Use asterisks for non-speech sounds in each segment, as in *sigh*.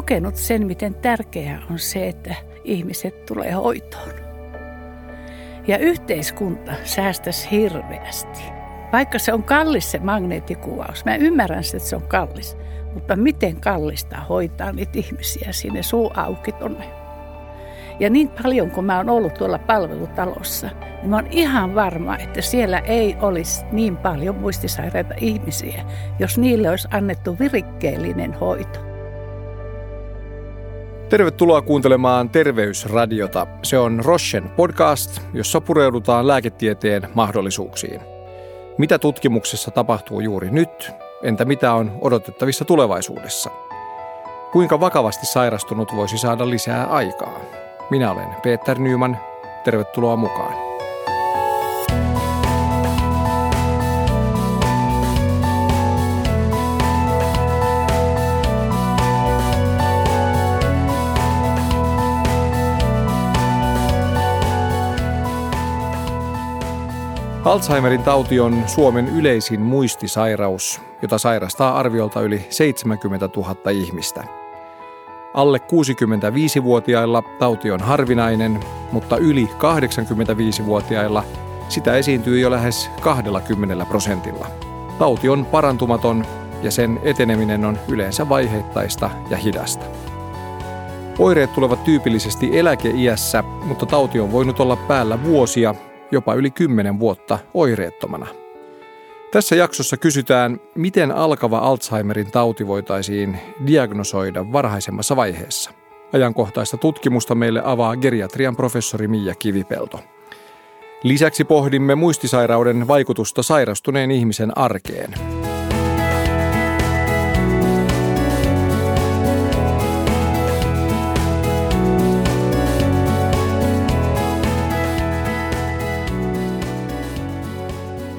kokenut sen, miten tärkeää on se, että ihmiset tulee hoitoon. Ja yhteiskunta säästäisi hirveästi. Vaikka se on kallis se magneettikuvaus, mä ymmärrän, että se on kallis, mutta miten kallista hoitaa niitä ihmisiä sinne suu auki tonne. Ja niin paljon kuin mä oon ollut tuolla palvelutalossa, niin mä oon ihan varma, että siellä ei olisi niin paljon muistisairaita ihmisiä, jos niille olisi annettu virikkeellinen hoito. Tervetuloa kuuntelemaan Terveysradiota. Se on Rochen podcast, jossa pureudutaan lääketieteen mahdollisuuksiin. Mitä tutkimuksessa tapahtuu juuri nyt? Entä mitä on odotettavissa tulevaisuudessa? Kuinka vakavasti sairastunut voisi saada lisää aikaa? Minä olen Peter Nyman. Tervetuloa mukaan. Alzheimerin tauti on Suomen yleisin muistisairaus, jota sairastaa arviolta yli 70 000 ihmistä. Alle 65-vuotiailla tauti on harvinainen, mutta yli 85-vuotiailla sitä esiintyy jo lähes 20 prosentilla. Tauti on parantumaton ja sen eteneminen on yleensä vaiheittaista ja hidasta. Oireet tulevat tyypillisesti eläkeiässä, mutta tauti on voinut olla päällä vuosia jopa yli 10 vuotta oireettomana. Tässä jaksossa kysytään, miten alkava Alzheimerin tauti voitaisiin diagnosoida varhaisemmassa vaiheessa. Ajankohtaista tutkimusta meille avaa geriatrian professori Mia Kivipelto. Lisäksi pohdimme muistisairauden vaikutusta sairastuneen ihmisen arkeen –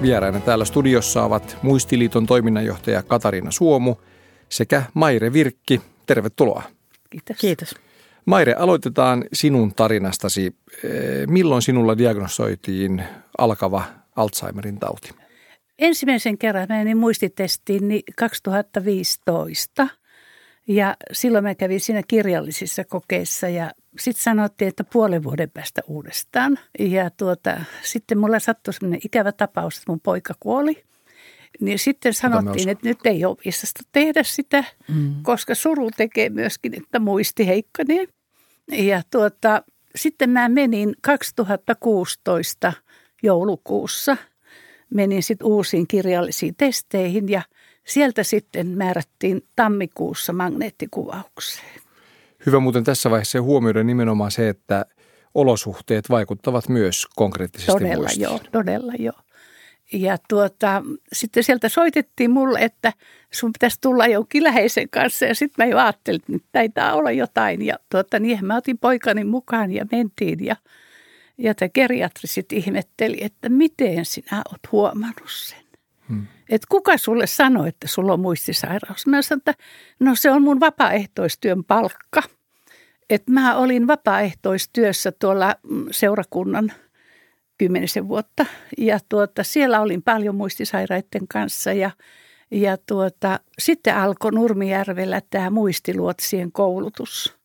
Vieraina täällä studiossa ovat Muistiliiton toiminnanjohtaja Katariina Suomu sekä Maire Virkki. Tervetuloa. Kiitos. Kiitos. Maire, aloitetaan sinun tarinastasi. Eh, milloin sinulla diagnosoitiin alkava Alzheimerin tauti? Ensimmäisen kerran menin muistitestiin 2015 – ja silloin mä kävin siinä kirjallisissa kokeissa ja sitten sanottiin, että puolen vuoden päästä uudestaan. Ja tuota, sitten mulla sattui semmoinen ikävä tapaus, että mun poika kuoli. Niin sitten sanottiin, että nyt ei ole viisasta tehdä sitä, mm. koska suru tekee myöskin, että muisti heikkonee. Ja tuota, sitten mä menin 2016 joulukuussa, menin sitten uusiin kirjallisiin testeihin ja – Sieltä sitten määrättiin tammikuussa magneettikuvaukseen. Hyvä muuten tässä vaiheessa huomioida nimenomaan se, että olosuhteet vaikuttavat myös konkreettisesti Todella muistiin. joo, todella joo. Ja tuota, sitten sieltä soitettiin mulle, että sun pitäisi tulla jonkin läheisen kanssa. Ja sitten mä jo ajattelin, että taitaa olla jotain. Ja tuota, niin mä otin poikani mukaan ja mentiin. Ja, ja tämä geriatri sitten ihmetteli, että miten sinä oot huomannut sen. Hmm että kuka sulle sanoi, että sulla on muistisairaus? Mä sanoin, että no se on mun vapaaehtoistyön palkka. Että mä olin vapaaehtoistyössä tuolla mm, seurakunnan kymmenisen vuotta ja tuota, siellä olin paljon muistisairaiden kanssa ja, ja tuota, sitten alkoi Nurmijärvellä tämä muistiluotsien koulutus.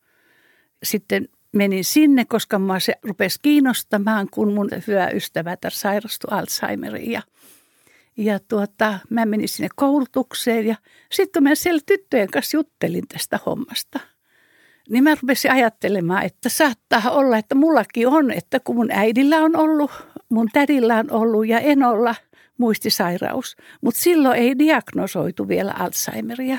Sitten menin sinne, koska mä se rupesi kiinnostamaan, kun mun hyvä ystävä sairastui Alzheimeriin ja – ja tuota, mä menin sinne koulutukseen ja sitten mä siellä tyttöjen kanssa juttelin tästä hommasta, niin mä rupesin ajattelemaan, että saattaa olla, että mullakin on, että kun mun äidillä on ollut, mun tädillä on ollut ja en olla muistisairaus, mutta silloin ei diagnosoitu vielä Alzheimeria.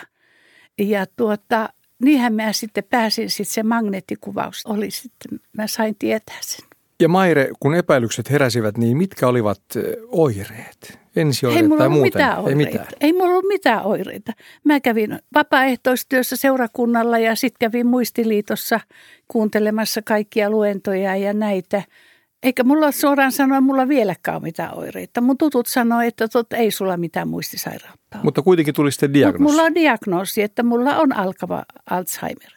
Ja tuota, niinhän mä sitten pääsin, sitten se magneettikuvaus oli sitten, mä sain tietää sen. Ja Maire, kun epäilykset heräsivät, niin mitkä olivat oireet? Ensioireet ei mulla tai muuten? Mitään oireita. Ei mitään. Ei mulla ollut mitään oireita. Mä kävin vapaaehtoistyössä seurakunnalla ja sitten kävin muistiliitossa kuuntelemassa kaikkia luentoja ja näitä. Eikä mulla suoraan sanoa, mulla vieläkään ole mitään oireita. Mun tutut sanoi, että tot, ei sulla mitään muistisairautta Mutta kuitenkin tuli sitten diagnoosi. Mut mulla on diagnoosi, että mulla on alkava Alzheimer.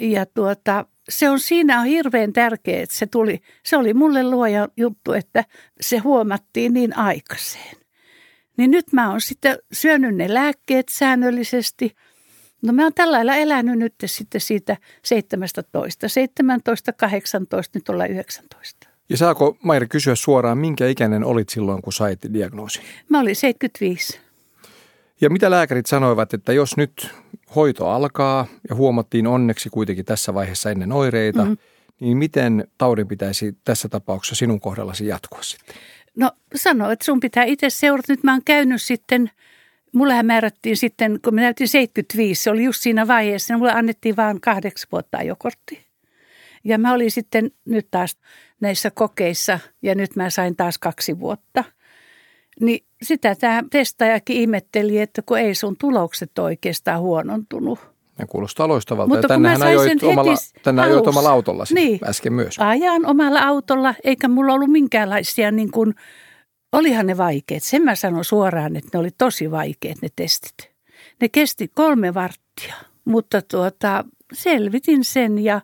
Ja tuota, se on siinä on hirveän tärkeää, että se tuli, se oli mulle luoja juttu, että se huomattiin niin aikaiseen. Niin nyt mä oon sitten syönyt ne lääkkeet säännöllisesti No mä oon tällä lailla elänyt nyt sitten siitä 17, 17, 18, nyt ollaan 19. Ja saako Mairi kysyä suoraan, minkä ikäinen olit silloin, kun sait diagnoosin? Mä olin 75. Ja mitä lääkärit sanoivat, että jos nyt hoito alkaa ja huomattiin onneksi kuitenkin tässä vaiheessa ennen oireita, mm-hmm. niin miten taudin pitäisi tässä tapauksessa sinun kohdallasi jatkua sitten? No sano, että sun pitää itse seurata. Nyt mä oon käynyt sitten, mullehän määrättiin sitten, kun mä näytin 75, se oli just siinä vaiheessa, niin mulle annettiin vaan kahdeksi vuotta ajokortti. Ja mä olin sitten nyt taas näissä kokeissa ja nyt mä sain taas kaksi vuotta. Niin sitä tämä testaajakin ihmetteli, että kun ei sun tulokset oikeastaan huonontunut. Ne kuulostaa loistavalta. Mutta tännehän ajoit omalla, tänne ajoit omalla autolla niin, äsken myös. Ajan omalla autolla, eikä mulla ollut minkäänlaisia niin kuin, olihan ne vaikeat. Sen mä sanon suoraan, että ne oli tosi vaikeat ne testit. Ne kesti kolme varttia, mutta tuota, selvitin sen ja,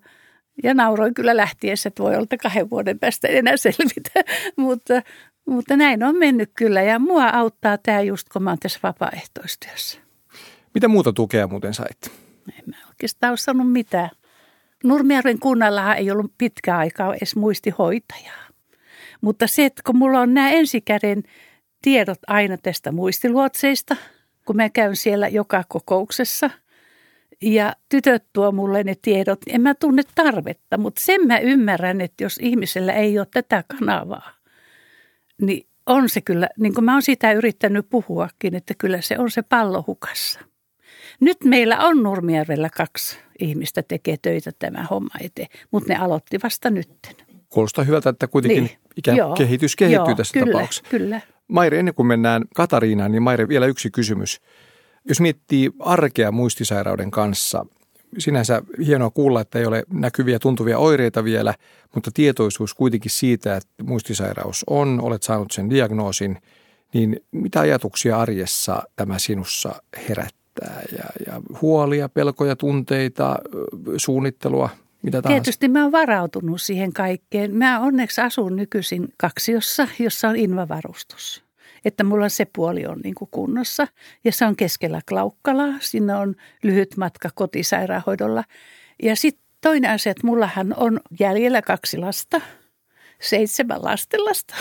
ja nauroin kyllä lähtiessä, että voi olla, kahden vuoden päästä enää selvitä. *laughs* mutta, mutta näin on mennyt kyllä ja mua auttaa tämä just, kun mä oon tässä vapaaehtoistyössä. Mitä muuta tukea muuten sait? En mä oikeastaan ole sanonut mitään. Nurmijärven kunnallahan ei ollut pitkä aikaa edes muistihoitajaa. Mutta se, että kun mulla on nämä ensikäden tiedot aina tästä muistiluotseista, kun mä käyn siellä joka kokouksessa ja tytöt tuo mulle ne tiedot, en mä tunne tarvetta, mutta sen mä ymmärrän, että jos ihmisellä ei ole tätä kanavaa, niin on se kyllä, niin kuin mä oon sitä yrittänyt puhuakin, että kyllä se on se pallo hukassa. Nyt meillä on Nurmijärvellä kaksi ihmistä tekee töitä tämä homma eteen, mutta ne aloitti vasta nytten. Kuulostaa hyvältä, että kuitenkin niin. ikään Joo. kehitys kehittyy Joo, tässä kyllä, tapauksessa. Kyllä. Maire, ennen kuin mennään Katariinaan, niin Maire, vielä yksi kysymys. Jos miettii arkea muistisairauden kanssa, sinänsä hienoa kuulla, että ei ole näkyviä tuntuvia oireita vielä, mutta tietoisuus kuitenkin siitä, että muistisairaus on, olet saanut sen diagnoosin, niin mitä ajatuksia arjessa tämä sinussa herättää? ja, ja huolia, pelkoja, tunteita, suunnittelua, mitä. Tietysti mä oon varautunut siihen kaikkeen. Mä onneksi asun nykyisin kaksiossa, jossa on invavarustus. Että mulla se puoli on niin kuin kunnossa ja se on keskellä Klaukkalaa. Siinä on lyhyt matka kotisairaanhoidolla. Ja sitten toinen asia, että mullahan on jäljellä kaksi lasta, seitsemän lastenlasta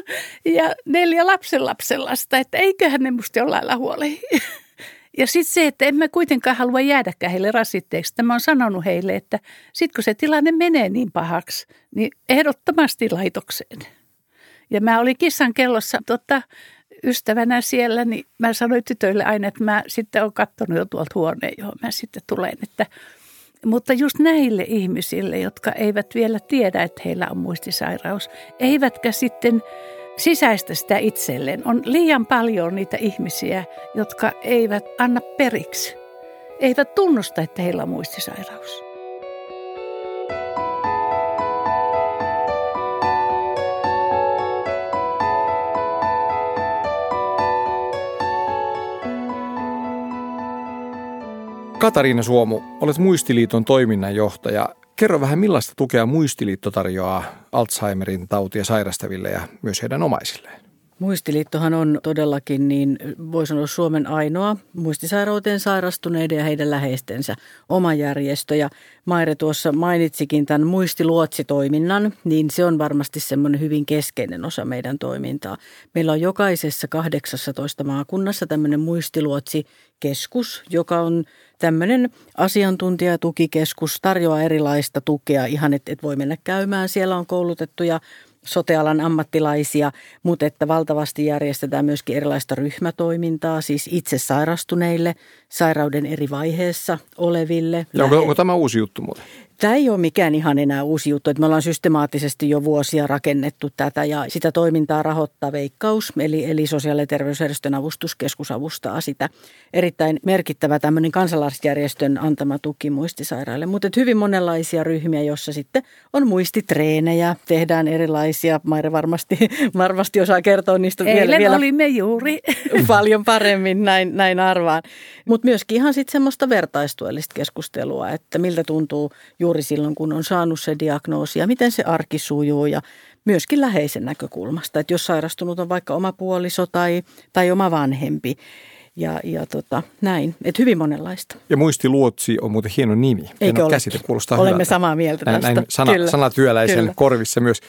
*laughs* ja neljä lapsenlapsenlasta. Että eiköhän ne musta jollain lailla huoli. *laughs* Ja sitten se, että emme kuitenkaan halua jäädäkään heille rasitteeksi. Mä oon sanonut heille, että sitten kun se tilanne menee niin pahaksi, niin ehdottomasti laitokseen. Ja mä olin kissan kellossa tota, ystävänä siellä, niin mä sanoin tytöille aina, että mä sitten olen katsonut jo tuolta huoneen, johon mä sitten tulen. Että, mutta just näille ihmisille, jotka eivät vielä tiedä, että heillä on muistisairaus, eivätkä sitten – sisäistä sitä itselleen. On liian paljon niitä ihmisiä, jotka eivät anna periksi, eivät tunnusta, että heillä on muistisairaus. Katariina Suomu, olet Muistiliiton toiminnanjohtaja. Kerro vähän, millaista tukea Muistiliitto tarjoaa Alzheimerin tautia sairastaville ja myös heidän omaisilleen? Muistiliittohan on todellakin, niin voi sanoa Suomen ainoa muistisairauteen sairastuneiden ja heidän läheistensä oma järjestö. Ja Maire tuossa mainitsikin tämän muistiluotsitoiminnan, niin se on varmasti semmoinen hyvin keskeinen osa meidän toimintaa. Meillä on jokaisessa 18 maakunnassa tämmöinen muistiluotsikeskus, joka on tämmöinen asiantuntijatukikeskus, tarjoaa erilaista tukea ihan, että et voi mennä käymään. Siellä on koulutettuja sotealan ammattilaisia, mutta että valtavasti järjestetään myöskin erilaista ryhmätoimintaa, siis itse sairastuneille, sairauden eri vaiheessa oleville. Ja onko, onko tämä uusi juttu muuten? Tämä ei ole mikään ihan enää uusi juttu, että me ollaan systemaattisesti jo vuosia rakennettu tätä ja sitä toimintaa rahoittaa Veikkaus, eli, eli sosiaali- ja terveysjärjestön avustuskeskus avustaa sitä. Erittäin merkittävä tämmöinen kansalaisjärjestön antama tuki muistisairaille, mutta hyvin monenlaisia ryhmiä, jossa sitten on muistitreenejä, tehdään erilaisia, Maire varmasti, *laughs* varmasti osaa kertoa niistä Eilen vielä, vielä olimme juuri. *laughs* paljon paremmin, näin, näin arvaan. Mutta myöskin ihan sitten semmoista vertaistuellista keskustelua, että miltä tuntuu juuri silloin, kun on saanut se diagnoosi ja miten se arki sujuu ja myöskin läheisen näkökulmasta. Että jos sairastunut on vaikka oma puoliso tai, tai oma vanhempi, ja, ja tota, näin. Et hyvin monenlaista. Ja muistiluotsi on muuten hieno nimi. Eikö hieno ole? käsite, kuulostaa Olemme hyvältä. samaa mieltä näin, tästä. Näin sana, Kyllä. sanatyöläisen Kyllä. korvissa myös.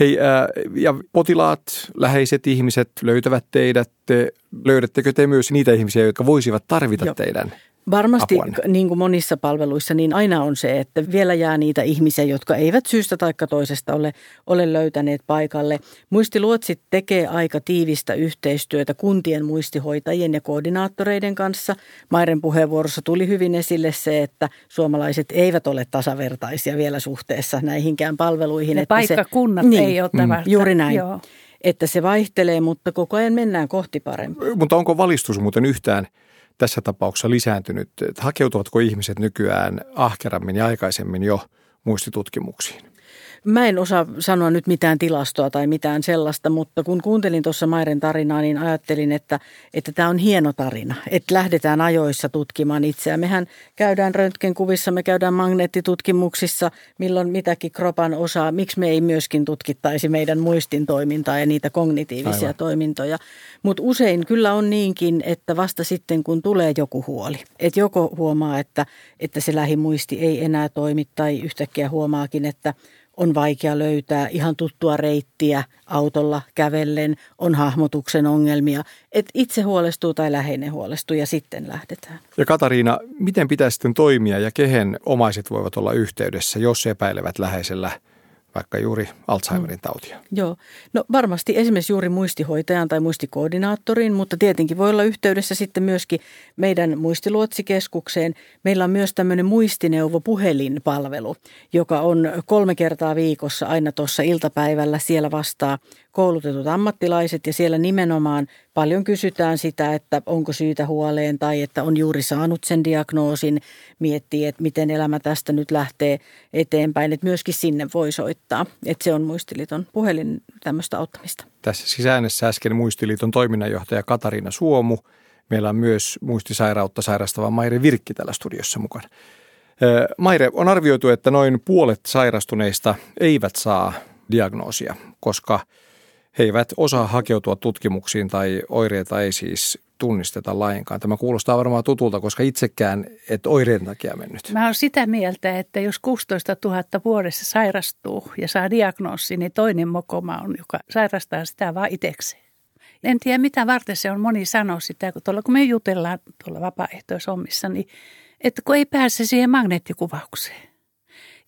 Hei, ää, ja potilaat, läheiset ihmiset löytävät teidät. Te, löydättekö te myös niitä ihmisiä, jotka voisivat tarvita Joo. teidän? Varmasti, apuanne. niin kuin monissa palveluissa, niin aina on se, että vielä jää niitä ihmisiä, jotka eivät syystä tai toisesta ole, ole löytäneet paikalle. Muistiluotsit tekee aika tiivistä yhteistyötä kuntien muistihoitajien ja koordinaattoreiden kanssa. Mairen puheenvuorossa tuli hyvin esille se, että suomalaiset eivät ole tasavertaisia vielä suhteessa näihinkään palveluihin. Ne että paikkakunnat se, ei ole Mm. tavasta. Juuri näin. Joo. Että se vaihtelee, mutta koko ajan mennään kohti parempaa. Mutta onko valistus muuten yhtään tässä tapauksessa lisääntynyt? Hakeutuvatko ihmiset nykyään ahkerammin ja aikaisemmin jo muistitutkimuksiin? Mä en osaa sanoa nyt mitään tilastoa tai mitään sellaista, mutta kun kuuntelin tuossa Mairen tarinaa, niin ajattelin, että että tämä on hieno tarina. Että lähdetään ajoissa tutkimaan itseä. Mehän käydään röntgenkuvissa, me käydään magneettitutkimuksissa, milloin mitäkin kropan osaa. Miksi me ei myöskin tutkittaisi meidän muistin toimintaa ja niitä kognitiivisia Aivan. Aivan. toimintoja. Mutta usein kyllä on niinkin, että vasta sitten kun tulee joku huoli, että joko huomaa, että, että se lähimuisti ei enää toimi tai yhtäkkiä huomaakin, että on vaikea löytää ihan tuttua reittiä autolla kävellen, on hahmotuksen ongelmia. että itse huolestuu tai läheinen huolestuu ja sitten lähdetään. Ja Katariina, miten pitäisi sitten toimia ja kehen omaiset voivat olla yhteydessä, jos epäilevät läheisellä vaikka juuri Alzheimerin tautia? Joo, no varmasti esimerkiksi juuri muistihoitajan tai muistikoordinaattoriin, mutta tietenkin voi olla yhteydessä sitten myöskin meidän muistiluotsikeskukseen. Meillä on myös tämmöinen muistineuvo puhelinpalvelu, joka on kolme kertaa viikossa aina tuossa iltapäivällä. Siellä vastaa koulutetut ammattilaiset ja siellä nimenomaan paljon kysytään sitä, että onko syytä huoleen tai että on juuri saanut sen diagnoosin, miettii, että miten elämä tästä nyt lähtee eteenpäin, että myöskin sinne voi soittaa, että se on Muistiliiton puhelin tämmöistä auttamista. Tässä sisäänessä äsken Muistiliiton toiminnanjohtaja Katariina Suomu. Meillä on myös muistisairautta sairastava Maire Virkki täällä studiossa mukana. Maire, on arvioitu, että noin puolet sairastuneista eivät saa diagnoosia, koska he eivät osaa hakeutua tutkimuksiin tai oireita ei siis tunnisteta lainkaan. Tämä kuulostaa varmaan tutulta, koska itsekään et oireen takia mennyt. Mä oon sitä mieltä, että jos 16 000 vuodessa sairastuu ja saa diagnoosi, niin toinen mokoma on, joka sairastaa sitä vaan itsekseen. En tiedä, mitä varten se on. Moni sanoo sitä, kun, tuolla, kun me jutellaan tuolla vapaaehtoisommissa, niin että kun ei pääse siihen magneettikuvaukseen.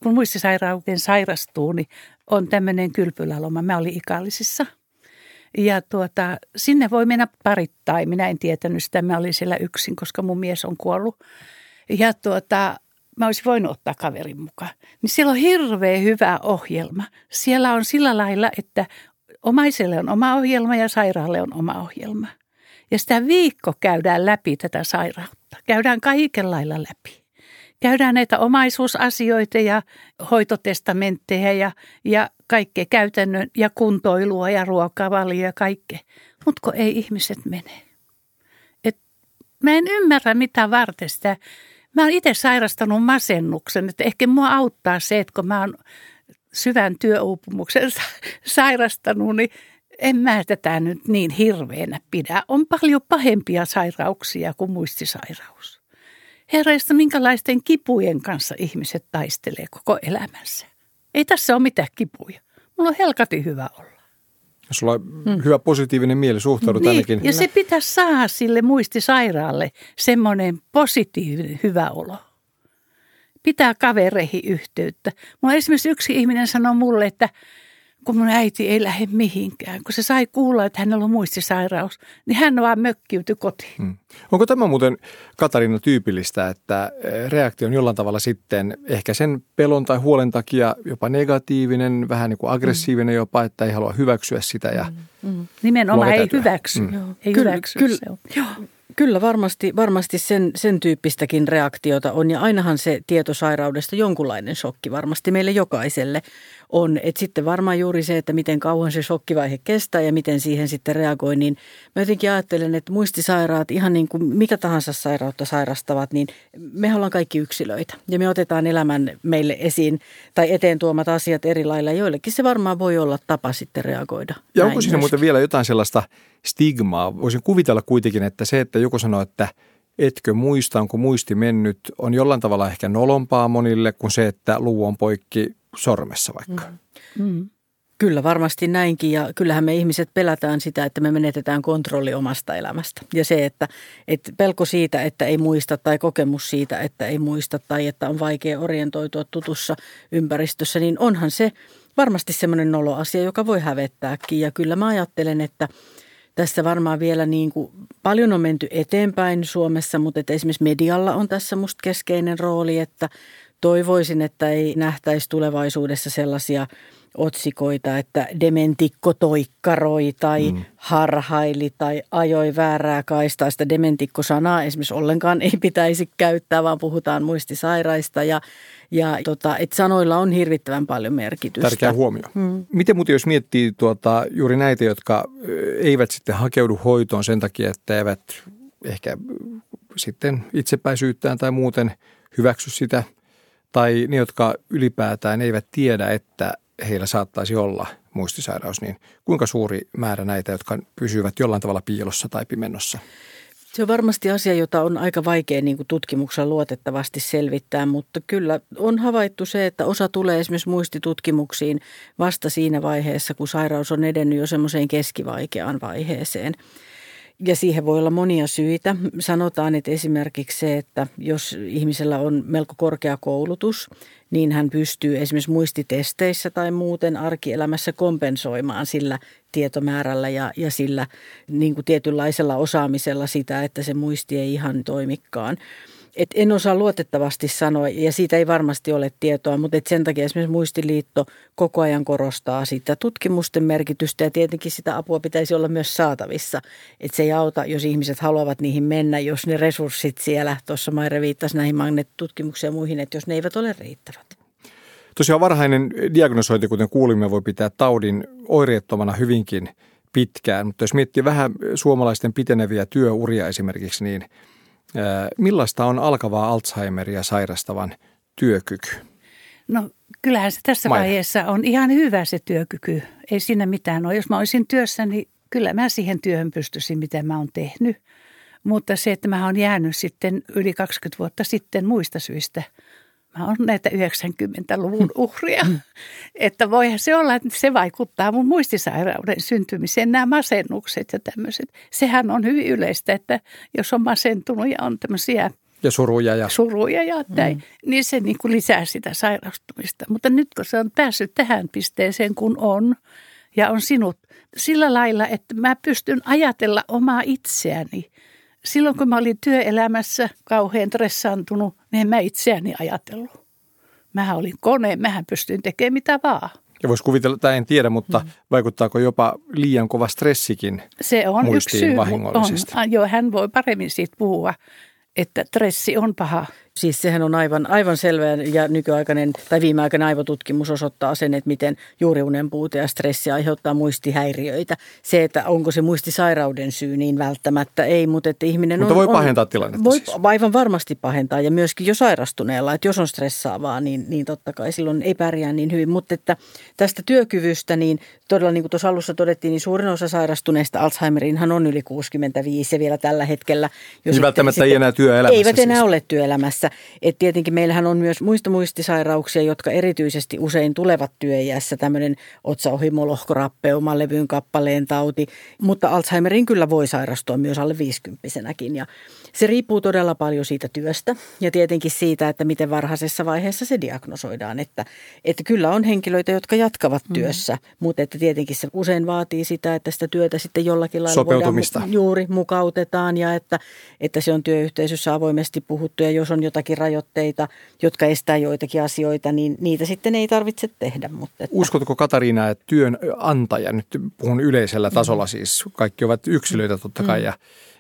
Kun muistisairauteen sairastuu, niin on tämmöinen kylpyläloma. Mä olin Ikallisissa. Ja tuota, sinne voi mennä parittain. Minä en tietänyt sitä, mä olin siellä yksin, koska mun mies on kuollut. Ja tuota, mä olisin voinut ottaa kaverin mukaan. Niin siellä on hirveän hyvä ohjelma. Siellä on sillä lailla, että omaiselle on oma ohjelma ja sairaalle on oma ohjelma. Ja sitä viikko käydään läpi tätä sairautta. Käydään kaiken lailla läpi. Käydään näitä omaisuusasioita ja hoitotestamentteja ja, ja kaikkea käytännön ja kuntoilua ja ruokavalio ja kaikkea. Mutta kun ei ihmiset mene. Et mä en ymmärrä mitä varten sitä. Mä oon itse sairastanut masennuksen, että ehkä mua auttaa se, että kun mä oon syvän työuupumuksen sairastanut, niin en mä tätä nyt niin hirveänä pidä. On paljon pahempia sairauksia kuin muistisairaus. Herraista, minkälaisten kipujen kanssa ihmiset taistelee koko elämänsä. Ei tässä ole mitään kipuja. Mulla on helkati hyvä olla. Sulla on hmm. hyvä positiivinen mieli, suhtaudut Niin, ainakin. ja se pitäisi saada sille muistisairaalle semmoinen positiivinen hyvä olo. Pitää kavereihin yhteyttä. Mulla esimerkiksi yksi ihminen sanoi mulle, että kun mun äiti ei lähde mihinkään, kun se sai kuulla, että hänellä on muistisairaus, niin hän vaan mökkiytyi kotiin. Hmm. Onko tämä muuten Katarina tyypillistä, että reaktio on jollain tavalla sitten ehkä sen pelon tai huolen takia jopa negatiivinen, vähän niin kuin aggressiivinen jopa, että ei halua hyväksyä sitä ja mm. Nimenomaan ei hyväksy. Mm. Mm. Ei Kyllä, hyväksy kyllä. se on. Joo. Kyllä varmasti, varmasti sen, sen tyyppistäkin reaktiota on ja ainahan se tietosairaudesta jonkunlainen shokki varmasti meille jokaiselle on. Et sitten varmaan juuri se, että miten kauan se shokkivaihe kestää ja miten siihen sitten reagoi, niin mä jotenkin ajattelen, että muistisairaat, ihan niin kuin mitä tahansa sairautta sairastavat, niin me ollaan kaikki yksilöitä ja me otetaan elämän meille esiin tai eteen tuomat asiat eri lailla. Joillekin se varmaan voi olla tapa sitten reagoida. Ja onko siinä muuten vielä jotain sellaista stigmaa. Voisin kuvitella kuitenkin, että se, että joku sanoo, että etkö muista, onko muisti mennyt, on jollain tavalla ehkä nolompaa monille kuin se, että luu on poikki sormessa vaikka. Mm. Mm. Kyllä varmasti näinkin ja kyllähän me ihmiset pelätään sitä, että me menetetään kontrolli omasta elämästä. Ja se, että, että pelko siitä, että ei muista tai kokemus siitä, että ei muista tai että on vaikea orientoitua tutussa ympäristössä, niin onhan se varmasti semmoinen noloasia, joka voi hävettääkin. Ja kyllä mä ajattelen, että tässä varmaan vielä niin kuin, paljon on menty eteenpäin Suomessa, mutta että esimerkiksi medialla on tässä musta keskeinen rooli, että toivoisin, että ei nähtäisi tulevaisuudessa sellaisia – otsikoita, että dementikko toikkaroi tai mm. harhaili tai ajoi väärää kaistaa. Sitä dementikko-sanaa esimerkiksi ollenkaan ei pitäisi käyttää, vaan puhutaan muistisairaista ja, ja tota, että sanoilla on hirvittävän paljon merkitystä. Tärkeä huomio. Mm. Miten muuten jos miettii tuota, juuri näitä, jotka eivät sitten hakeudu hoitoon sen takia, että eivät ehkä sitten itsepäisyyttään tai muuten hyväksy sitä, tai ne, jotka ylipäätään eivät tiedä, että heillä saattaisi olla muistisairaus, niin kuinka suuri määrä näitä, jotka pysyvät jollain tavalla piilossa tai pimennossa? Se on varmasti asia, jota on aika vaikea niin tutkimuksella luotettavasti selvittää, mutta kyllä on havaittu se, että osa tulee esimerkiksi muistitutkimuksiin vasta siinä vaiheessa, kun sairaus on edennyt jo semmoiseen keskivaikeaan vaiheeseen. Ja siihen voi olla monia syitä. Sanotaan, että esimerkiksi se, että jos ihmisellä on melko korkea koulutus, niin hän pystyy esimerkiksi muistitesteissä tai muuten arkielämässä kompensoimaan sillä tietomäärällä ja, ja sillä niin kuin tietynlaisella osaamisella sitä, että se muisti ei ihan toimikaan. Et en osaa luotettavasti sanoa, ja siitä ei varmasti ole tietoa, mutta et sen takia esimerkiksi Muistiliitto koko ajan korostaa sitä tutkimusten merkitystä, ja tietenkin sitä apua pitäisi olla myös saatavissa. Että se ei auta, jos ihmiset haluavat niihin mennä, jos ne resurssit siellä, tuossa Maire viittasi näihin magneettutkimuksiin ja muihin, että jos ne eivät ole riittävät. Tosiaan varhainen diagnosointi, kuten kuulimme, voi pitää taudin oireettomana hyvinkin pitkään, mutta jos miettii vähän suomalaisten piteneviä työuria esimerkiksi, niin – Millaista on alkavaa Alzheimeria sairastavan työkyky? No kyllähän se tässä Maija. vaiheessa on ihan hyvä se työkyky. Ei siinä mitään ole. Jos mä olisin työssä, niin kyllä mä siihen työhön pystyisin, mitä mä oon tehnyt. Mutta se, että mä oon jäänyt sitten yli 20 vuotta sitten muista syistä – Mä oon näitä 90-luvun uhria. että voihan se olla, että se vaikuttaa mun muistisairauden syntymiseen, nämä masennukset ja tämmöiset. Sehän on hyvin yleistä, että jos on masentunut ja on tämmöisiä ja suruja ja, suruja ja näin, mm. niin se niin kuin lisää sitä sairastumista. Mutta nyt kun se on päässyt tähän pisteeseen, kun on, ja on sinut sillä lailla, että mä pystyn ajatella omaa itseäni – silloin kun mä olin työelämässä kauhean stressantunut, niin en mä itseäni ajatellut. Mähän olin kone, mähän pystyin tekemään mitä vaan. Ja voisi kuvitella, tai en tiedä, mutta mm. vaikuttaako jopa liian kova stressikin Se on yksi syy. On, joo, hän voi paremmin siitä puhua, että stressi on paha. Siis sehän on aivan, aivan selvä ja nykyaikainen tai viimeaikainen aivotutkimus osoittaa sen, että miten juuri unen puute ja stressi aiheuttaa muistihäiriöitä. Se, että onko se muistisairauden syy, niin välttämättä ei, mutta että ihminen mutta on... voi pahentaa tilannetta Voi siis. aivan varmasti pahentaa ja myöskin jo sairastuneella, että jos on stressaavaa, niin, niin totta kai silloin ei pärjää niin hyvin. Mutta että tästä työkyvystä, niin todella niin kuin tuossa alussa todettiin, niin suurin osa sairastuneista Alzheimerinhan on yli 65 ja vielä tällä hetkellä. Jos niin välttämättä ei enää työelämässä. Eivät siis. enää ole työelämässä työiässä. Et tietenkin meillähän on myös muista muistisairauksia, jotka erityisesti usein tulevat työiässä, tämmöinen otsaohimolohkorappeuma, levyyn kappaleen tauti, mutta Alzheimerin kyllä voi sairastua myös alle 50 ja se riippuu todella paljon siitä työstä ja tietenkin siitä, että miten varhaisessa vaiheessa se diagnosoidaan. Että, että kyllä on henkilöitä, jotka jatkavat mm. työssä, mutta että tietenkin se usein vaatii sitä, että sitä työtä sitten jollakin lailla voidaan juuri mukautetaan ja että, että se on työyhteisössä avoimesti puhuttu ja jos on jotakin rajoitteita, jotka estää joitakin asioita, niin niitä sitten ei tarvitse tehdä. Mutta että. Uskotko Katariina, että työnantaja, nyt puhun yleisellä tasolla siis, kaikki ovat yksilöitä totta kai mm. ja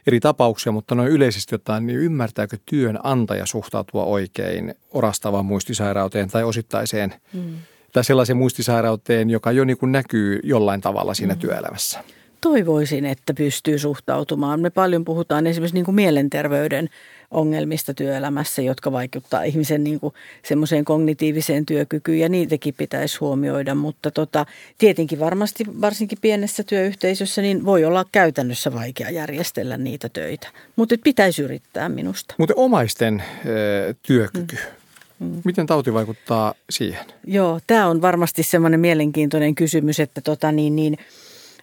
eri tapauksia, mutta noin yleisesti ottaen, niin ymmärtääkö työnantaja suhtautua oikein orastavaan muistisairauteen tai osittaiseen mm. tai sellaiseen muistisairauteen, joka jo niin kuin näkyy jollain tavalla siinä mm. työelämässä? Toivoisin, että pystyy suhtautumaan. Me paljon puhutaan esimerkiksi niin kuin mielenterveyden ongelmista työelämässä, jotka vaikuttaa ihmisen niin kuin semmoiseen kognitiiviseen työkykyyn ja niitäkin pitäisi huomioida. Mutta tota, tietenkin varmasti varsinkin pienessä työyhteisössä niin voi olla käytännössä vaikea järjestellä niitä töitä, mutta pitäisi yrittää minusta. Mutta omaisten ö, työkyky. Mm. Mm. Miten tauti vaikuttaa siihen? Joo, tämä on varmasti semmoinen mielenkiintoinen kysymys, että tota niin, niin –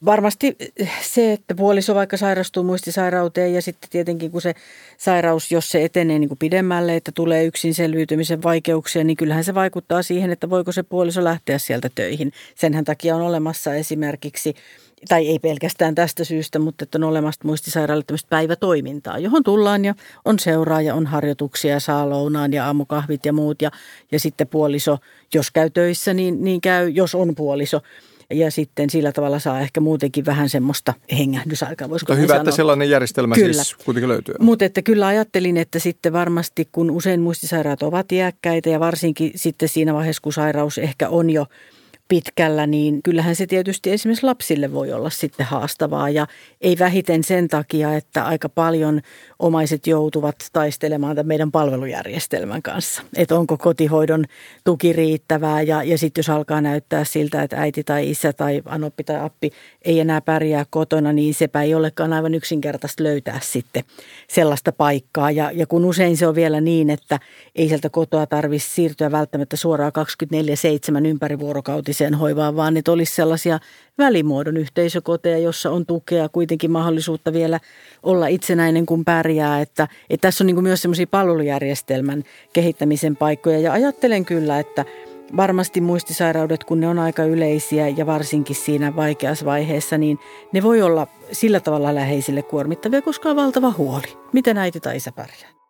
Varmasti se, että puoliso vaikka sairastuu muistisairauteen ja sitten tietenkin kun se sairaus, jos se etenee niin kuin pidemmälle, että tulee yksin selviytymisen vaikeuksia, niin kyllähän se vaikuttaa siihen, että voiko se puoliso lähteä sieltä töihin. Senhän takia on olemassa esimerkiksi tai ei pelkästään tästä syystä, mutta että on olemassa muistisairaalle tämmöistä päivätoimintaa, johon tullaan ja on seuraa ja on harjoituksia ja saa lounaan ja aamukahvit ja muut. Ja, ja sitten puoliso, jos käy töissä, niin, niin käy, jos on puoliso ja sitten sillä tavalla saa ehkä muutenkin vähän semmoista hengähdysaikaa. Mutta hyvä, sanoa. että sellainen järjestelmä siis kyllä. siis kuitenkin löytyy. Mutta että kyllä ajattelin, että sitten varmasti kun usein muistisairaat ovat iäkkäitä ja varsinkin sitten siinä vaiheessa, kun sairaus ehkä on jo – pitkällä, niin kyllähän se tietysti esimerkiksi lapsille voi olla sitten haastavaa ja ei vähiten sen takia, että aika paljon omaiset joutuvat taistelemaan tämän meidän palvelujärjestelmän kanssa. Että onko kotihoidon tuki riittävää ja, ja sitten jos alkaa näyttää siltä, että äiti tai isä tai anoppi tai appi ei enää pärjää kotona, niin sepä ei olekaan aivan yksinkertaista löytää sitten sellaista paikkaa. Ja, ja kun usein se on vielä niin, että ei sieltä kotoa tarvitse siirtyä välttämättä suoraan 24-7 ympärivuorokautiseen ammatilliseen hoivaan, vaan että olisi sellaisia välimuodon yhteisökoteja, jossa on tukea, kuitenkin mahdollisuutta vielä olla itsenäinen, kun pärjää. Että, että tässä on niin myös semmoisia palvelujärjestelmän kehittämisen paikkoja ja ajattelen kyllä, että varmasti muistisairaudet, kun ne on aika yleisiä ja varsinkin siinä vaikeassa vaiheessa, niin ne voi olla sillä tavalla läheisille kuormittavia, koska on valtava huoli. Miten äiti tai isä pärjää?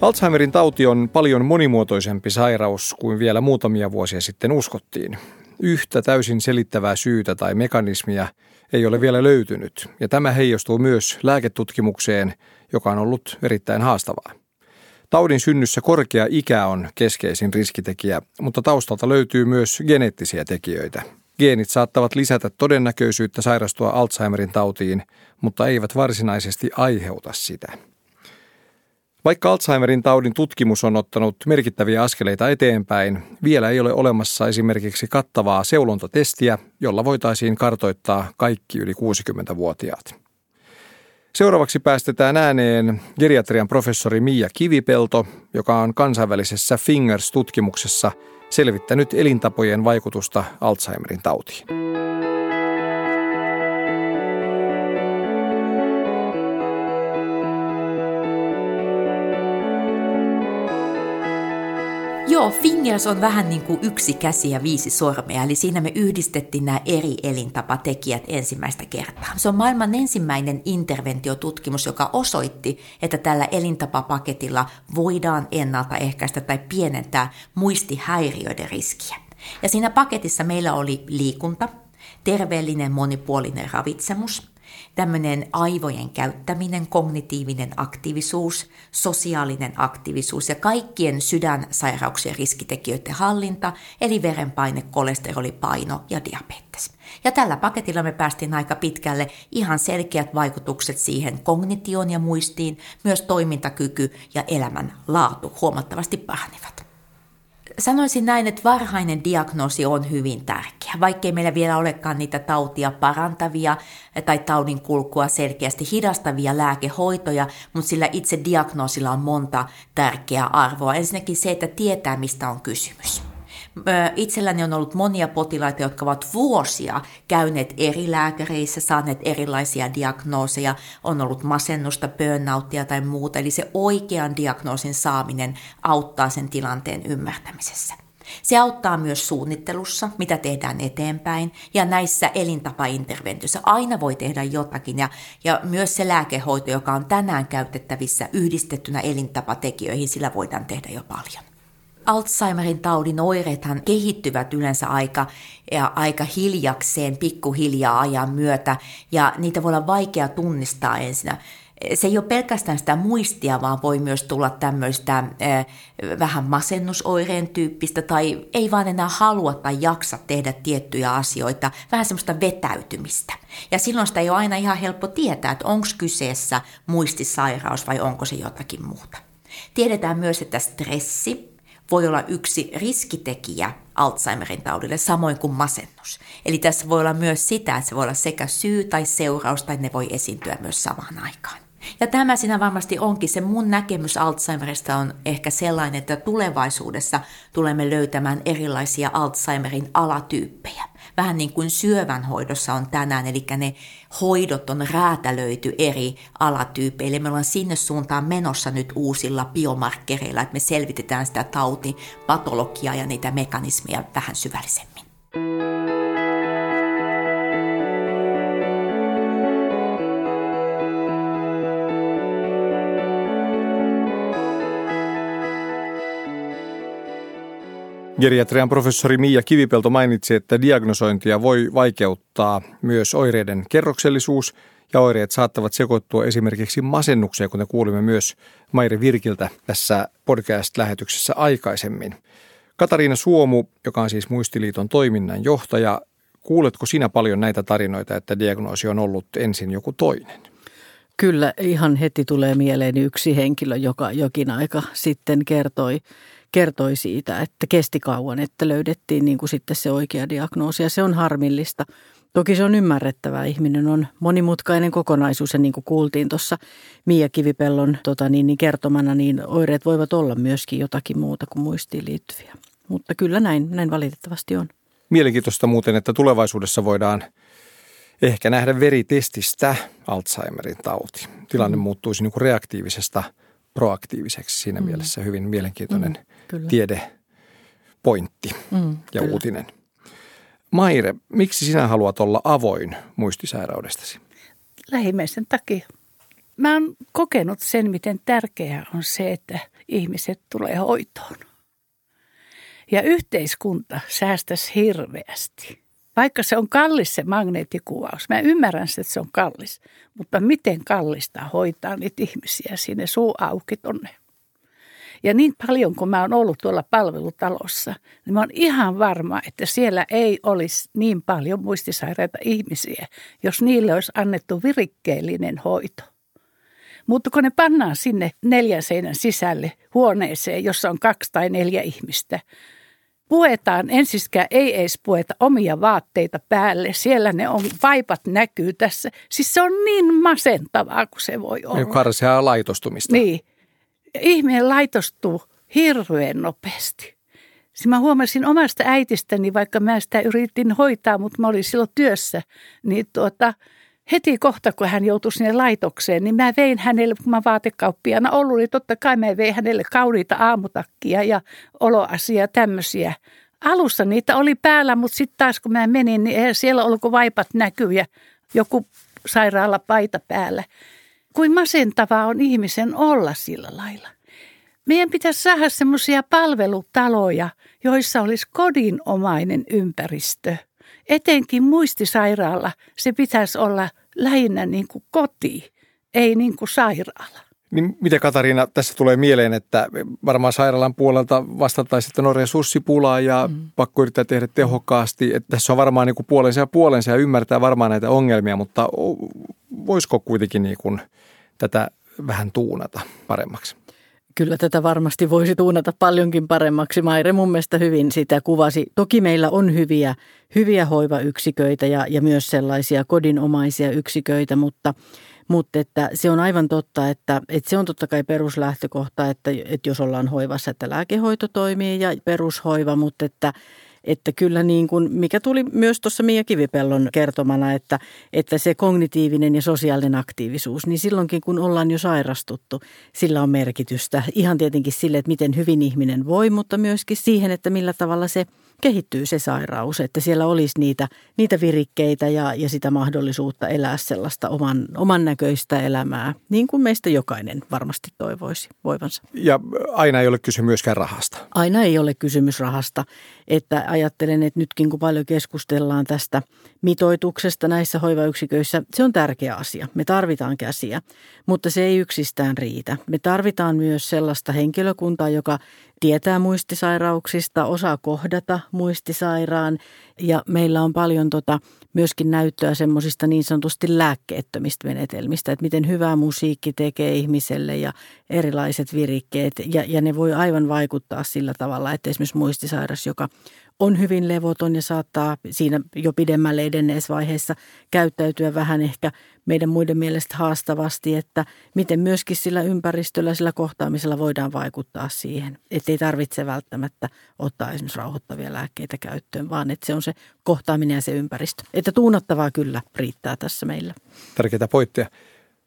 Alzheimerin tauti on paljon monimuotoisempi sairaus kuin vielä muutamia vuosia sitten uskottiin. Yhtä täysin selittävää syytä tai mekanismia ei ole vielä löytynyt, ja tämä heijastuu myös lääketutkimukseen, joka on ollut erittäin haastavaa. Taudin synnyssä korkea ikä on keskeisin riskitekijä, mutta taustalta löytyy myös geneettisiä tekijöitä. Geenit saattavat lisätä todennäköisyyttä sairastua Alzheimerin tautiin, mutta eivät varsinaisesti aiheuta sitä. Vaikka Alzheimerin taudin tutkimus on ottanut merkittäviä askeleita eteenpäin, vielä ei ole olemassa esimerkiksi kattavaa seulontatestiä, jolla voitaisiin kartoittaa kaikki yli 60-vuotiaat. Seuraavaksi päästetään ääneen geriatrian professori Mia Kivipelto, joka on kansainvälisessä Fingers-tutkimuksessa selvittänyt elintapojen vaikutusta Alzheimerin tautiin. Joo, Fingers on vähän niin kuin yksi käsi ja viisi sormea, eli siinä me yhdistettiin nämä eri elintapatekijät ensimmäistä kertaa. Se on maailman ensimmäinen interventiotutkimus, joka osoitti, että tällä elintapapaketilla voidaan ennaltaehkäistä tai pienentää muistihäiriöiden riskiä. Ja siinä paketissa meillä oli liikunta, terveellinen monipuolinen ravitsemus, tämmöinen aivojen käyttäminen, kognitiivinen aktiivisuus, sosiaalinen aktiivisuus ja kaikkien sydänsairauksien riskitekijöiden hallinta, eli verenpaine, kolesteroli, paino ja diabetes. Ja tällä paketilla me päästiin aika pitkälle ihan selkeät vaikutukset siihen kognitioon ja muistiin, myös toimintakyky ja elämän laatu huomattavasti paranivat sanoisin näin, että varhainen diagnoosi on hyvin tärkeä. Vaikkei meillä vielä olekaan niitä tautia parantavia tai taudin kulkua selkeästi hidastavia lääkehoitoja, mutta sillä itse diagnoosilla on monta tärkeää arvoa. Ensinnäkin se, että tietää, mistä on kysymys. Itselläni on ollut monia potilaita, jotka ovat vuosia käyneet eri lääkäreissä, saaneet erilaisia diagnooseja, on ollut masennusta, burnouttia tai muuta. Eli se oikean diagnoosin saaminen auttaa sen tilanteen ymmärtämisessä. Se auttaa myös suunnittelussa, mitä tehdään eteenpäin, ja näissä elintapainterventioissa aina voi tehdä jotakin, ja, ja myös se lääkehoito, joka on tänään käytettävissä yhdistettynä elintapatekijöihin, sillä voidaan tehdä jo paljon. Alzheimerin taudin oireethan kehittyvät yleensä aika, ja aika hiljakseen, pikkuhiljaa ajan myötä, ja niitä voi olla vaikea tunnistaa ensin. se ei ole pelkästään sitä muistia, vaan voi myös tulla tämmöistä äh, vähän masennusoireen tyyppistä tai ei vaan enää halua tai jaksa tehdä tiettyjä asioita, vähän semmoista vetäytymistä. Ja silloin sitä ei ole aina ihan helppo tietää, että onko kyseessä muistisairaus vai onko se jotakin muuta. Tiedetään myös, että stressi voi olla yksi riskitekijä Alzheimerin taudille, samoin kuin masennus. Eli tässä voi olla myös sitä, että se voi olla sekä syy tai seuraus, tai ne voi esiintyä myös samaan aikaan. Ja tämä siinä varmasti onkin. Se mun näkemys Alzheimerista on ehkä sellainen, että tulevaisuudessa tulemme löytämään erilaisia Alzheimerin alatyyppejä. Vähän niin kuin syövän hoidossa on tänään, eli ne hoidot on räätälöity eri alatyypeille. Me ollaan sinne suuntaan menossa nyt uusilla biomarkkereilla, että me selvitetään sitä tautipatologiaa ja niitä mekanismeja vähän syvällisemmin. Geriatrian professori Mia Kivipelto mainitsi, että diagnosointia voi vaikeuttaa myös oireiden kerroksellisuus ja oireet saattavat sekoittua esimerkiksi masennukseen, kuten kuulimme myös Mairi Virkiltä tässä podcast-lähetyksessä aikaisemmin. Katariina Suomu, joka on siis Muistiliiton toiminnan johtaja, kuuletko sinä paljon näitä tarinoita, että diagnoosi on ollut ensin joku toinen? Kyllä, ihan heti tulee mieleen yksi henkilö, joka jokin aika sitten kertoi kertoi siitä, että kesti kauan, että löydettiin niin kuin sitten se oikea diagnoosi ja se on harmillista. Toki se on ymmärrettävää. Ihminen on monimutkainen kokonaisuus ja niin kuin kuultiin tuossa Mia Kivipellon tota niin, niin kertomana, niin oireet voivat olla myöskin jotakin muuta kuin muistiin liittyviä. Mutta kyllä näin, näin valitettavasti on. Mielenkiintoista muuten, että tulevaisuudessa voidaan ehkä nähdä veritestistä Alzheimerin tauti. Tilanne mm. muuttuisi niin kuin reaktiivisesta proaktiiviseksi. Siinä mm. mielessä hyvin mielenkiintoinen mm Kyllä. tiedepointti mm, ja kyllä. uutinen. Maire, miksi sinä haluat olla avoin muistisairaudestasi? Lähimmäisen takia. Mä oon kokenut sen, miten tärkeää on se, että ihmiset tulee hoitoon. Ja yhteiskunta säästäisi hirveästi. Vaikka se on kallis se magneettikuvaus, mä ymmärrän että se on kallis, mutta miten kallista hoitaa niitä ihmisiä sinne suu auki tonne ja niin paljon kuin mä oon ollut tuolla palvelutalossa, niin mä oon ihan varma, että siellä ei olisi niin paljon muistisairaita ihmisiä, jos niille olisi annettu virikkeellinen hoito. Mutta kun ne pannaan sinne neljän seinän sisälle huoneeseen, jossa on kaksi tai neljä ihmistä, puetaan, ensiskään ei edes pueta omia vaatteita päälle. Siellä ne on, vaipat näkyy tässä. Siis se on niin masentavaa kuin se voi olla. Karseaa laitostumista. Niin ihminen laitostuu hirveän nopeasti. Siis mä huomasin omasta äitistäni, vaikka mä sitä yritin hoitaa, mutta mä olin silloin työssä, niin tuota, heti kohta, kun hän joutui sinne laitokseen, niin mä vein hänelle, kun mä vaatekauppiana ollut, niin totta kai mä vein hänelle kauniita aamutakkia ja oloasia tämmöisiä. Alussa niitä oli päällä, mutta sitten taas kun mä menin, niin eihän siellä ollut kuin vaipat näkyy ja joku sairaala paita päällä kuin masentavaa on ihmisen olla sillä lailla. Meidän pitäisi saada semmoisia palvelutaloja, joissa olisi kodinomainen ympäristö. Etenkin muistisairaala se pitäisi olla lähinnä niin kuin koti, ei niin kuin sairaala. Niin miten Katariina, tässä tulee mieleen, että varmaan sairaalan puolelta vastattaisiin, että no resurssipulaa ja mm. pakko yrittää tehdä tehokkaasti. Että tässä on varmaan niin kuin puolensa ja puolensa ja ymmärtää varmaan näitä ongelmia, mutta voisiko kuitenkin niin kuin tätä vähän tuunata paremmaksi? Kyllä tätä varmasti voisi tuunata paljonkin paremmaksi. Maire mun mielestä hyvin sitä kuvasi. Toki meillä on hyviä, hyviä hoivayksiköitä ja, ja myös sellaisia kodinomaisia yksiköitä, mutta, mutta että se on aivan totta, että, että se on totta kai peruslähtökohta, että, että jos ollaan hoivassa, että lääkehoito toimii ja perushoiva, mutta että – että kyllä niin kuin, mikä tuli myös tuossa Mia Kivipellon kertomana, että, että se kognitiivinen ja sosiaalinen aktiivisuus, niin silloinkin kun ollaan jo sairastuttu, sillä on merkitystä. Ihan tietenkin sille, että miten hyvin ihminen voi, mutta myöskin siihen, että millä tavalla se kehittyy se sairaus, että siellä olisi niitä, niitä virikkeitä ja, ja sitä mahdollisuutta elää sellaista oman, oman näköistä elämää, niin kuin meistä jokainen varmasti toivoisi voivansa. Ja aina ei ole kyse myöskään rahasta. Aina ei ole kysymys rahasta, että ajattelen, että nytkin kun paljon keskustellaan tästä mitoituksesta näissä hoivayksiköissä, se on tärkeä asia. Me tarvitaan käsiä, mutta se ei yksistään riitä. Me tarvitaan myös sellaista henkilökuntaa, joka tietää muistisairauksista, osaa kohdata muistisairaan. Ja meillä on paljon tota, myöskin näyttöä semmoisista niin sanotusti lääkkeettömistä menetelmistä, että miten hyvä musiikki tekee ihmiselle ja erilaiset virikkeet. Ja, ja ne voi aivan vaikuttaa sillä tavalla, että esimerkiksi muistisairas, joka on hyvin levoton ja saattaa siinä jo pidemmälle edenneessä vaiheessa käyttäytyä vähän ehkä meidän muiden mielestä haastavasti, että miten myöskin sillä ympäristöllä, sillä kohtaamisella voidaan vaikuttaa siihen. Että ei tarvitse välttämättä ottaa esimerkiksi rauhoittavia lääkkeitä käyttöön, vaan että se on se kohtaaminen ja se ympäristö. Että tuunattavaa kyllä riittää tässä meillä. Tärkeitä pointteja.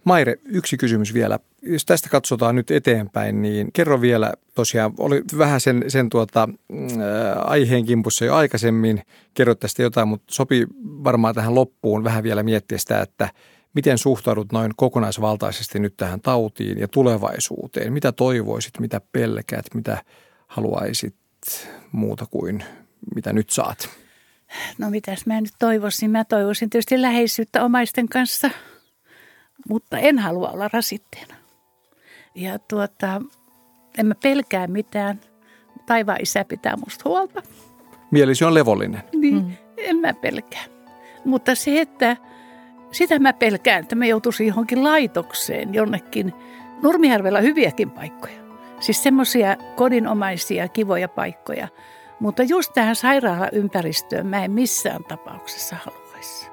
Maire, yksi kysymys vielä. Jos tästä katsotaan nyt eteenpäin, niin kerro vielä, tosiaan oli vähän sen, sen tuota, äh, aiheen kimpussa jo aikaisemmin, kerro tästä jotain, mutta sopii varmaan tähän loppuun vähän vielä miettiä sitä, että miten suhtaudut noin kokonaisvaltaisesti nyt tähän tautiin ja tulevaisuuteen? Mitä toivoisit, mitä pelkäät, mitä haluaisit muuta kuin mitä nyt saat? No mitäs mä nyt toivoisin? Mä toivoisin tietysti läheisyyttä omaisten kanssa – mutta en halua olla rasitteena. Ja tuota, en mä pelkää mitään. Taivaan isä pitää musta huolta. Mielisi on levollinen. Niin, mm. en mä pelkää. Mutta se, että sitä mä pelkään, että me joutuisi johonkin laitokseen jonnekin. Nurmijärvellä hyviäkin paikkoja. Siis semmoisia kodinomaisia kivoja paikkoja. Mutta just tähän sairaalaympäristöön mä en missään tapauksessa haluaisi.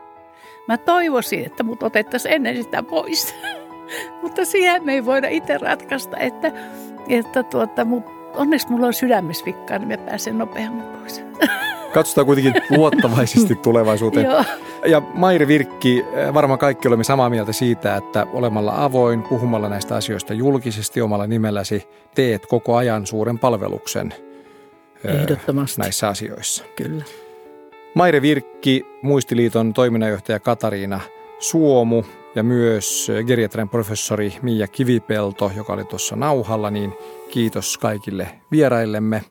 Mä toivoisin, että mut otettaisiin ennen sitä pois. *laughs* Mutta siihen me ei voida itse ratkaista, että, että tuota, mut, onneksi mulla on sydämessä vikkaa, niin mä pääsen nopeammin pois. *laughs* Katsotaan kuitenkin luottavaisesti *laughs* tulevaisuuteen. ja Mairi Virkki, varmaan kaikki olemme samaa mieltä siitä, että olemalla avoin, puhumalla näistä asioista julkisesti omalla nimelläsi, teet koko ajan suuren palveluksen Ehdottomasti. näissä asioissa. Kyllä. Maire Virkki, Muistiliiton toiminnanjohtaja Katariina Suomu ja myös geriatrian professori Mia Kivipelto, joka oli tuossa nauhalla, niin kiitos kaikille vieraillemme.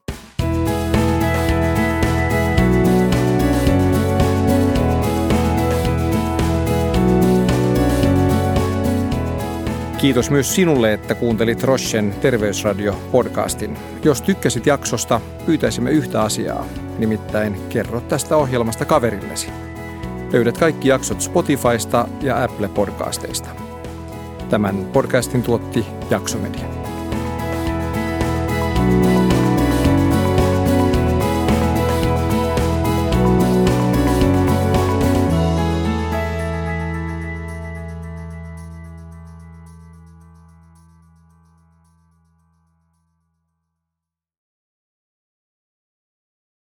Kiitos myös sinulle, että kuuntelit Rochen Terveysradio-podcastin. Jos tykkäsit jaksosta, pyytäisimme yhtä asiaa, nimittäin kerro tästä ohjelmasta kaverillesi. Löydät kaikki jaksot Spotifysta ja Apple Podcasteista. Tämän podcastin tuotti Jaksomedia.